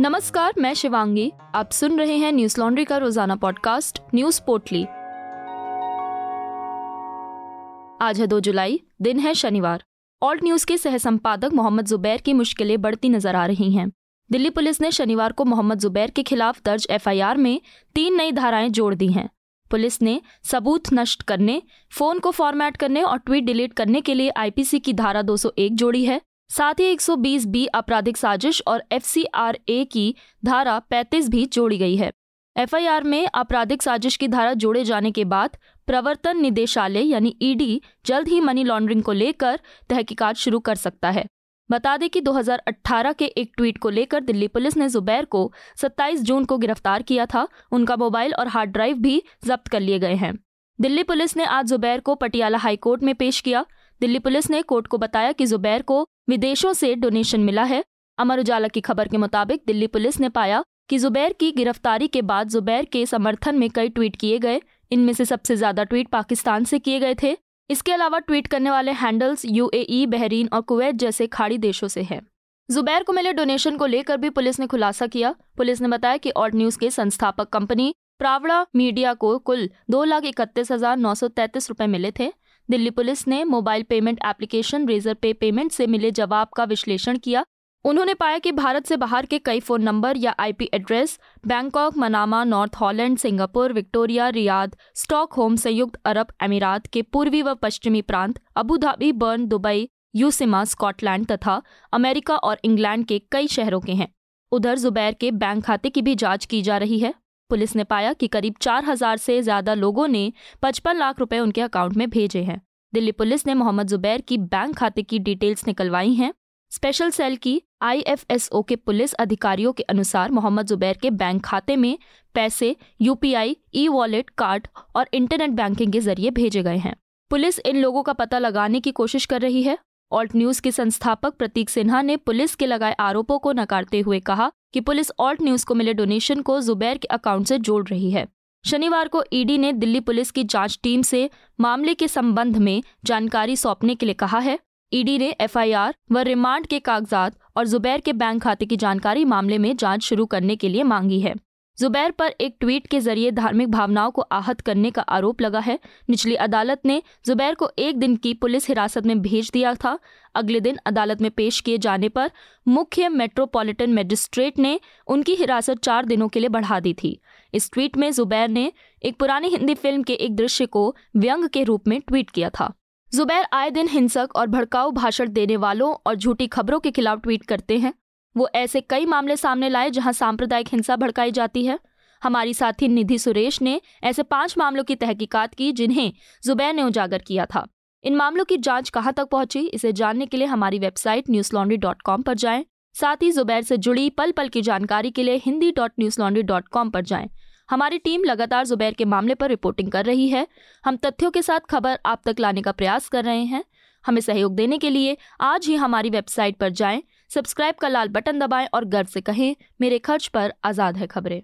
नमस्कार, मैं शिवांगी। आप सुन रहे हैं न्यूज़ लॉन्ड्री का रोज़ाना पॉडकास्ट, न्यूज़ पोर्टली। आज है दो जुलाई, दिन है शनिवार। ऑल्ट न्यूज़ के सह संपादक मोहम्मद जुबैर की मुश्किलें बढ़ती नज़र आ रही हैं। दिल्ली पुलिस ने शनिवार को मोहम्मद जुबैर के खिलाफ दर्ज एफआईआर में तीन नई धाराएँ जोड़ दी हैं। पुलिस ने सबूत नष्ट करने, फ़ोन को फॉर्मेट करने और ट्वीट डिलीट करने के लिए आईपीसी की धारा 201 जोड़ी है। साथ ही 120 बी आपराधिक साजिश और एफसीआरए की धारा 35 भी जोड़ी गई है। एफआईआर में आपराधिक साजिश की धारा जोड़े जाने के बाद प्रवर्तन निदेशालय यानी ईडी जल्द ही मनी लॉन्ड्रिंग को लेकर तहकीकात शुरू कर सकता है। बता दें कि 2018 के एक ट्वीट को लेकर दिल्ली पुलिस ने जुबैर को 27 जून को गिरफ़्तार किया था। उनका मोबाइल और हार्ड ड्राइव भी जब्त कर लिए गए हैं। दिल्ली पुलिस ने आज जुबैर को पटियाला हाईकोर्ट में पेश किया। दिल्ली पुलिस ने कोर्ट को बताया कि जुबैर को विदेशों से डोनेशन मिला है। अमर उजाला की खबर के मुताबिक दिल्ली पुलिस ने पाया कि जुबैर की गिरफ्तारी के बाद जुबैर के समर्थन में कई ट्वीट किए गए। इनमें से सबसे ज़्यादा ट्वीट पाकिस्तान से किए गए थे। इसके अलावा ट्वीट करने वाले हैंडल्स यूएई, बहरीन और कुवैत जैसे खाड़ी देशों से हैं। जुबैर को मिले डोनेशन को लेकर भी पुलिस ने खुलासा किया। पुलिस ने बताया कि ऑड न्यूज़ के संस्थापक कंपनी प्रावड़ा मीडिया को कुल दो लाख इकतीस हज़ार नौ सौ तैतीस रुपए मिले थे। दिल्ली पुलिस ने mobile payment application Razorpay payment से मिले जवाब का विश्लेषण किया। उन्होंने पाया कि भारत से बाहर के कई फ़ोन नंबर या IP address, Bangkok, Manama, North Holland, Singapore, Victoria, Riyadh, Stockholm संयुक्त अरब अमीरात के पूर्वी व पश्चिमी प्रांत, Abu Dhabi, Bern, Dubai, Uusimaa, Scotland तथा अमेरिका और इंग्लैंड के कई शहरों के हैं। उधर जुबैर के बैंक खाते की भी जाँच की जा रही है। पुलिस ने पाया कि करीब चार हज़ार से ज़्यादा लोगों ने पचपन लाख रुपए उनके अकाउंट में भेजे हैं। दिल्ली पुलिस ने मोहम्मद जुबैर की बैंक खाते की डिटेल्स निकलवाई हैं। स्पेशल सेल की आईएफएसओ के पुलिस अधिकारियों के अनुसार मोहम्मद जुबैर के बैंक खाते में पैसे, यूपीआई ई वॉलेट कार्ड और इंटरनेट बैंकिंग के ज़रिए भेजे गए हैं। पुलिस इन लोगों का पता लगाने की कोशिश कर रही है। ऑल्ट न्यूज़ के संस्थापक प्रतीक सिन्हा ने पुलिस के लगाए आरोपों को नकारते हुए कहा कि पुलिस ऑल्ट न्यूज़ को मिले डोनेशन को जुबैर के अकाउंट से जोड़ रही है। शनिवार को ईडी ने दिल्ली पुलिस की जाँच टीम से मामले के संबंध में जानकारी सौंपने के लिए कहा है। ईडी ने एफआईआर व रिमांड के कागजात और जुबैर के बैंक खाते की जानकारी मामले में जाँच शुरू करने के लिए मांगी है। जुबैर पर एक ट्वीट के ज़रिए धार्मिक भावनाओं को आहत करने का आरोप लगा है। निचली अदालत ने जुबैर को एक दिन की पुलिस हिरासत में भेज दिया था। अगले दिन अदालत में पेश किए जाने पर मुख्य मेट्रोपॉलिटन मजिस्ट्रेट ने उनकी हिरासत चार दिनों के लिए बढ़ा दी थी। इस ट्वीट में जुबैर ने एक पुरानी हिंदी फ़िल्म के एक दृश्य को व्यंग के रूप में ट्वीट किया था। जुबैर आए दिन हिंसक और भड़काऊ भाषण देने वालों और झूठी खबरों के खिलाफ ट्वीट करते हैं। वो ऐसे कई मामले सामने लाए जहाँ सांप्रदायिक हिंसा भड़काई जाती है। हमारी साथी निधि सुरेश ने ऐसे पाँच मामलों की तहकीकात की जिन्हें जुबैर ने उजागर किया था। इन मामलों की जाँच कहाँ तक पहुँची इसे जानने के लिए हमारी website Newslaundry dot com पर जाएँ। साथ ही जुबैर से जुड़ी पल पल की जानकारी के लिए Hindi dot Newslaundry dot com पर जाएँ। हमारी टीम लगातार जुबैर के मामले पर रिपोर्टिंग कर रही है। हम तथ्यों के साथ खबर आप तक लाने का प्रयास कर रहे हैं। हमें सहयोग देने के लिए आज ही हमारी वेबसाइट पर जाएँ, सब्सक्राइब का लाल बटन दबाएँ और गर्व से कहें, मेरे खर्च पर आज़ाद है खबरें।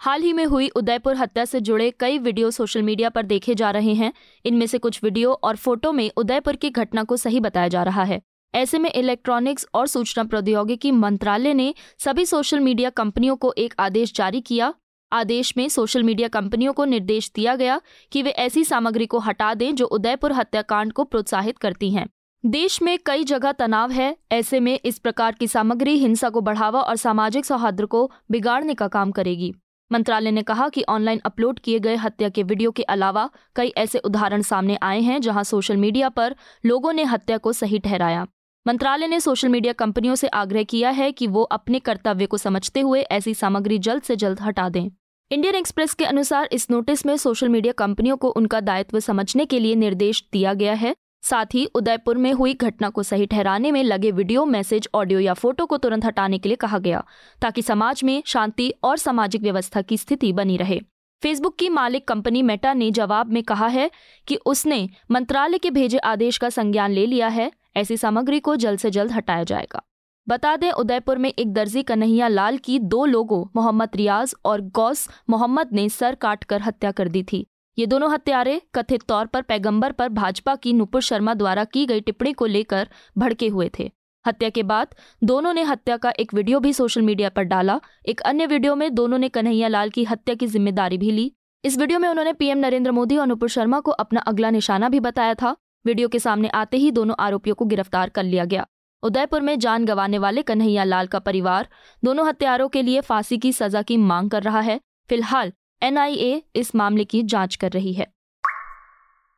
हाल ही में हुई उदयपुर हत्या से जुड़े कई वीडियो सोशल मीडिया पर देखे जा रहे हैं। इनमें से कुछ वीडियो और फ़ोटो में उदयपुर की घटना को सही बताया जा रहा है। ऐसे में इलेक्ट्रॉनिक्स और सूचना प्रौद्योगिकी मंत्रालय ने सभी सोशल मीडिया कंपनियों को एक आदेश जारी किया। आदेश में सोशल मीडिया कंपनियों को निर्देश दिया गया कि वे ऐसी सामग्री को हटा दें जो उदयपुर हत्याकांड को प्रोत्साहित करती हैं। देश में कई जगह तनाव है। ऐसे में इस प्रकार की सामग्री हिंसा को बढ़ावा और सामाजिक सौहार्द को बिगाड़ने का काम करेगी। मंत्रालय ने कहा कि ऑनलाइन अपलोड किए गए हत्या के वीडियो के अलावा कई ऐसे उदाहरण सामने आए हैं जहाँ सोशल मीडिया पर लोगों ने हत्या को सही ठहराया। मंत्रालय ने सोशल मीडिया कंपनियों से आग्रह किया है कि वो अपने कर्तव्य को समझते हुए ऐसी सामग्री जल्द से जल्द हटा दें। इंडियन एक्सप्रेस के अनुसार इस नोटिस में सोशल मीडिया कंपनियों को उनका दायित्व समझने के लिए निर्देश दिया गया है। साथ ही उदयपुर में हुई घटना को सही ठहराने में लगे वीडियो, मैसेज, ऑडियो या फ़ोटो को तुरंत हटाने के लिए कहा गया, ताकि समाज में शांति और सामाजिक व्यवस्था की स्थिति बनी रहे। फेसबुक की मालिक कंपनी मेटा ने जवाब में कहा है कि उसने मंत्रालय के भेजे आदेश का संज्ञान ले लिया है, ऐसी सामग्री को जल्द से जल्द हटाया जाएगा। बता दें, उदयपुर में एक दर्जी कन्हैया लाल की दो लोगों, मोहम्मद रियाज और गौस मोहम्मद ने सर काट कर हत्या कर दी थी। ये दोनों हत्यारे कथित तौर पर पैगंबर पर भाजपा की नुपुर शर्मा द्वारा की गई टिप्पणी को लेकर भड़के हुए थे। हत्या के बाद दोनों ने हत्या का एक वीडियो भी सोशल मीडिया पर डाला। एक अन्य वीडियो में दोनों ने कन्हैया लाल की हत्या की ज़िम्मेदारी भी ली। इस वीडियो में उन्होंने पीएम नरेंद्र मोदी और नुपुर शर्मा को अपना अगला निशाना भी बताया था। वीडियो के सामने आते ही दोनों आरोपियों को गिरफ़्तार कर लिया गया। उदयपुर में जान गंवाने वाले कन्हैया लाल का परिवार दोनों हत्यारों के लिए फांसी की सजा की मांग कर रहा है। फ़िलहाल एनआईए इस मामले की जाँच कर रही है।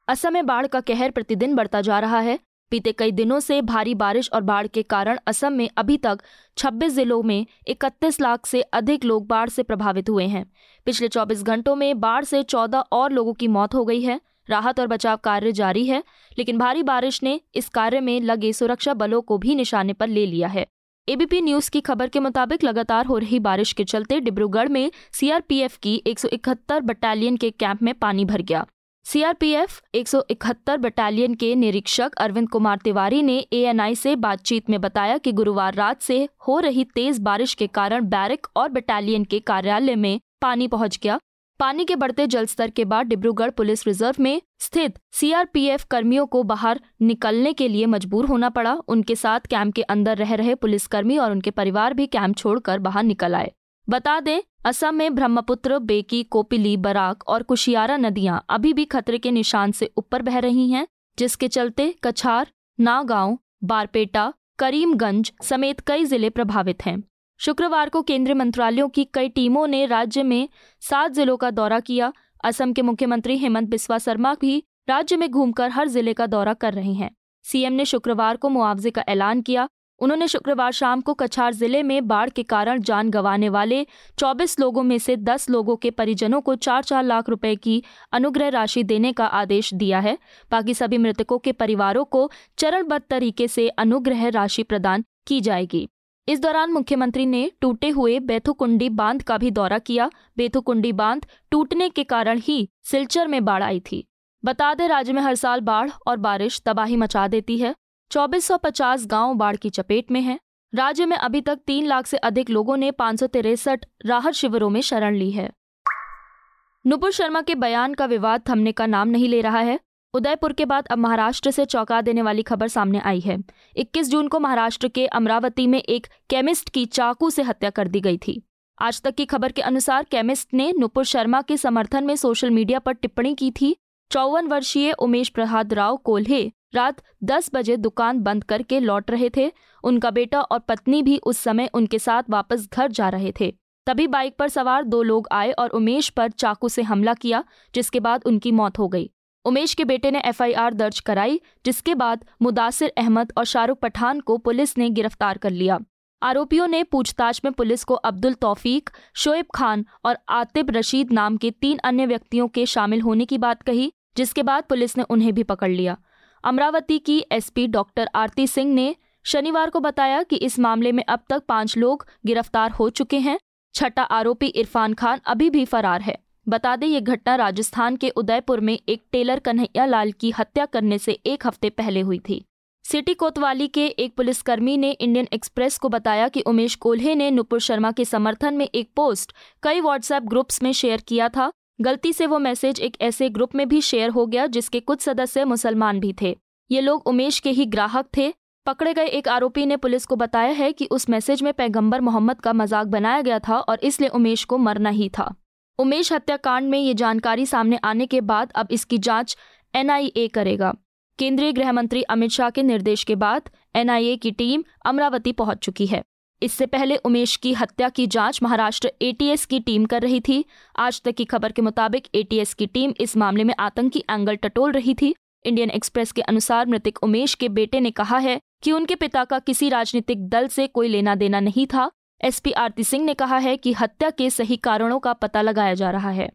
असम में बाढ़ का कहर प्रतिदिन बढ़ता जा रहा है। बीते कई दिनों से भारी बारिश और बाढ़ के कारण असम में अभी तक 26 जिलों में 31 लाख से अधिक लोग बाढ़ से प्रभावित हुए हैं। पिछले 24 घंटों में बाढ़ से 14 और लोगों की मौत हो गई है। राहत और बचाव कार्य जारी है, लेकिन भारी बारिश ने इस कार्य में लगे सुरक्षा बलों को भी निशाने पर ले लिया है। एबीपी न्यूज़ की खबर के मुताबिक लगातार हो रही बारिश के चलते डिब्रूगढ़ में सीआरपीएफ की 171 बटालियन के कैंप में पानी भर गया। सीआरपीएफ 171 बटालियन के निरीक्षक अरविंद कुमार तिवारी ने एएनआई से बातचीत में बताया कि गुरुवार रात से हो रही तेज बारिश के कारण बैरक और बटालियन के कार्यालय में पानी पहुँच गया पानी के बढ़ते जल स्तर के बाद डिब्रूगढ़ पुलिस रिज़र्व में स्थित सीआरपीएफ कर्मियों को बाहर निकलने के लिए मजबूर होना पड़ा। उनके साथ कैंप के अंदर रह रहे पुलिसकर्मी और उनके परिवार भी कैंप छोड़कर बाहर निकल आए। बता दें, असम में ब्रह्मपुत्र, बेकी, कोपिली, बराक और कुशियारा नदियाँ अभी भी खतरे के निशान से ऊपर बह रही हैं, जिसके चलते कछार, नागांव, बारपेटा, करीमगंज समेत कई ज़िले प्रभावित हैं। शुक्रवार को केंद्रीय मंत्रालयों की कई टीमों ने राज्य में सात जिलों का दौरा किया। असम के मुख्यमंत्री हेमंत बिस्वा शर्मा भी राज्य में घूमकर हर ज़िले का दौरा कर रहे हैं। सीएम ने शुक्रवार को मुआवजे का ऐलान किया। उन्होंने शुक्रवार शाम को कछार ज़िले में बाढ़ के कारण जान गंवाने वाले 24 लोगों में से 10 लोगों के परिजनों को चार चार लाख रुपए की अनुग्रह राशि देने का आदेश दिया है। बाकी सभी मृतकों के परिवारों को चरणबद्ध तरीके से अनुग्रह राशि प्रदान की जाएगी। इस दौरान मुख्यमंत्री ने टूटे हुए बेथुकुंडी बाँध का भी दौरा किया। बेथुकुंडी बाँध टूटने के कारण ही सिलचर में बाढ़ आई थी। बता दें, राज्य में हर साल बाढ़ और बारिश तबाही मचा देती है। 2450 गाँव बाढ़ की चपेट में हैं। राज्य में अभी तक तीन लाख से अधिक लोगों ने पाँच राहत शिविरों में शरण ली है। नुपुर शर्मा के बयान का विवाद थमने का नाम नहीं ले रहा है। उदयपुर के बाद अब महाराष्ट्र से चौंका देने वाली खबर सामने आई है। 21 जून को महाराष्ट्र के अमरावती में एक केमिस्ट की चाकू से हत्या कर दी गई थी। आज तक की खबर के अनुसार केमिस्ट ने नुपुर शर्मा के समर्थन में सोशल मीडिया पर टिप्पणी की थी, चौवन वर्षीय उमेश प्रहाद राव कोल्हे रात 10 बजे दुकान बंद करके लौट रहे थे। उनका बेटा और पत्नी भी उस समय उनके साथ वापस घर जा रहे थे। तभी बाइक पर सवार दो लोग आए और उमेश पर चाकू से हमला किया, जिसके बाद उनकी मौत हो गई। उमेश के बेटे ने एफआईआर दर्ज कराई, जिसके बाद मुदासिर अहमद और शाहरुख पठान को पुलिस ने गिरफ़्तार कर लिया। आरोपियों ने पूछताछ में पुलिस को अब्दुल तौफीक, शोएब खान और आतिब रशीद नाम के तीन अन्य व्यक्तियों के शामिल होने की बात कही, जिसके बाद पुलिस ने उन्हें भी पकड़ लिया। अमरावती की एसपी डॉक्टर आरती सिंह ने शनिवार को बताया कि इस मामले में अब तक पाँच लोग गिरफ़्तार हो चुके हैं। छठा आरोपी इरफान खान अभी भी फरार है। बता दें, ये घटना राजस्थान के उदयपुर में एक टेलर कन्हैया लाल की हत्या करने से एक हफ़्ते पहले हुई थी। सिटी कोतवाली के एक पुलिसकर्मी ने इंडियन एक्सप्रेस को बताया कि उमेश कोल्हे ने नुपुर शर्मा के समर्थन में एक पोस्ट कई व्हाट्सएप ग्रुप्स में शेयर किया था। गलती से वो मैसेज एक ऐसे ग्रुप में भी शेयर हो गया जिसके कुछ सदस्य मुसलमान भी थे। ये लोग उमेश के ही ग्राहक थे। पकड़े गए एक आरोपी ने पुलिस को बताया है कि उस मैसेज में पैगंबर मोहम्मद का मज़ाक बनाया गया था और इसलिए उमेश को मरना ही था। उमेश हत्याकांड में ये जानकारी सामने आने के बाद अब इसकी जाँच एनआईए करेगा। केंद्रीय गृह मंत्री अमित शाह के निर्देश के बाद एनआईए की टीम अमरावती पहुँच चुकी है। इससे पहले उमेश की हत्या की जाँच महाराष्ट्र एटीएस की टीम कर रही थी। आज तक की खबर के मुताबिक एटीएस की टीम इस मामले में आतंकी एंगल टटोल रही थी। इंडियन एक्सप्रेस के अनुसार मृतक उमेश के बेटे ने कहा है कि उनके पिता का किसी राजनीतिक दल से कोई लेना देना नहीं था। एसपी आरती सिंह ने कहा है कि हत्या के सही कारणों का पता लगाया जा रहा है।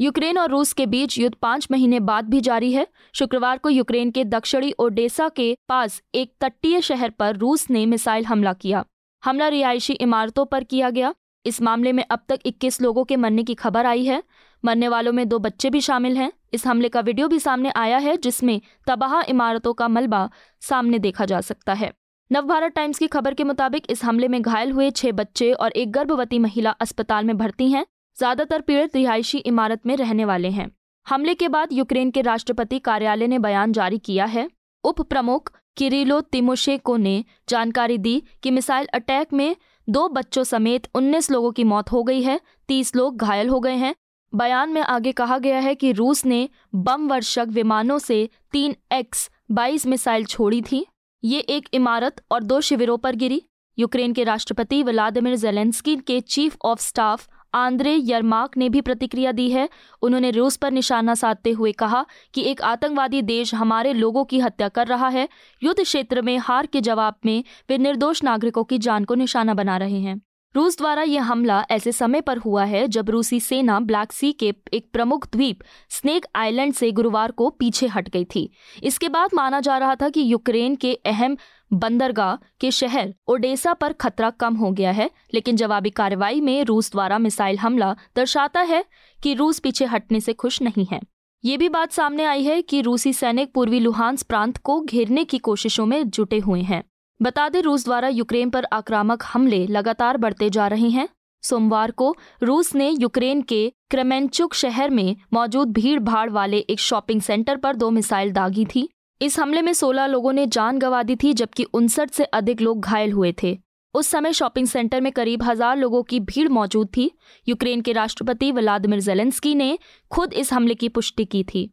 यूक्रेन और रूस के बीच युद्ध पाँच महीने बाद भी जारी है। शुक्रवार को यूक्रेन के दक्षिणी ओडेसा के पास एक तटीय शहर पर रूस ने मिसाइल हमला किया। हमला रिहायशी इमारतों पर किया गया। इस मामले में अब तक 21 लोगों के मरने की खबर आई है। मरने वालों में दो बच्चे भी शामिल हैं। इस हमले का वीडियो भी सामने आया है, जिसमें तबाह इमारतों का मलबा सामने देखा जा सकता है। नवभारत टाइम्स की खबर के मुताबिक इस हमले में घायल हुए छह बच्चे और एक गर्भवती महिला अस्पताल में भर्ती हैं। ज़्यादातर पीड़ित रिहायशी इमारत में रहने वाले हैं। हमले के बाद यूक्रेन के राष्ट्रपति कार्यालय ने बयान जारी किया है। उप प्रमुख किरिलो तिमोशेको ने जानकारी दी कि मिसाइल अटैक में दो बच्चों समेत 19 लोगों की मौत हो गई है। 30 लोग घायल हो गए हैं। बयान में आगे कहा गया है कि रूस ने बम वर्षक विमानों से तीन एक्स बाईस मिसाइल छोड़ी थी। ये एक इमारत और दो शिविरों पर गिरी। यूक्रेन के राष्ट्रपति व्लादिमिर जेलेंस्की के chief of staff Andriy Yermak ने भी प्रतिक्रिया दी है। उन्होंने रूस पर निशाना साधते हुए कहा कि एक आतंकवादी देश हमारे लोगों की हत्या कर रहा है। युद्ध क्षेत्र में हार के जवाब में वे निर्दोष नागरिकों की जान को निशाना बना रहे हैं। रूस द्वारा यह हमला ऐसे समय पर हुआ है जब रूसी सेना ब्लैक सी के एक प्रमुख द्वीप स्नेक आइलैंड से गुरुवार को पीछे हट गई थी। इसके बाद माना जा रहा था कि यूक्रेन के अहम बंदरगाह के शहर ओडेसा पर खतरा कम हो गया है, लेकिन जवाबी कार्रवाई में रूस द्वारा मिसाइल हमला दर्शाता है कि रूस पीछे हटने से खुश नहीं है। ये भी बात सामने आई है कि रूसी सैनिक पूर्वी लुहान्स प्रांत को घेरने की कोशिशों में जुटे हुए हैं। बता दें, रूस द्वारा यूक्रेन पर आक्रामक हमले लगातार बढ़ते जा रहे हैं। सोमवार को रूस ने यूक्रेन के क्रेमेंचुक शहर में मौजूद भीड़ भाड़ वाले एक शॉपिंग सेंटर पर दो मिसाइल दागी थी। इस हमले में 16 लोगों ने जान गंवा दी थी, जबकि उनसठ से अधिक लोग घायल हुए थे। उस समय शॉपिंग सेंटर में करीब हज़ार लोगों की भीड़ मौजूद थी। यूक्रेन के राष्ट्रपति व्लादिमिर जेलेंस्की ने खुद इस हमले की पुष्टि की थी।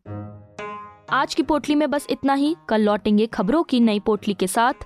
आज की पोटली में बस इतना ही। कल लौटेंगे खबरों की नई पोटली के साथ।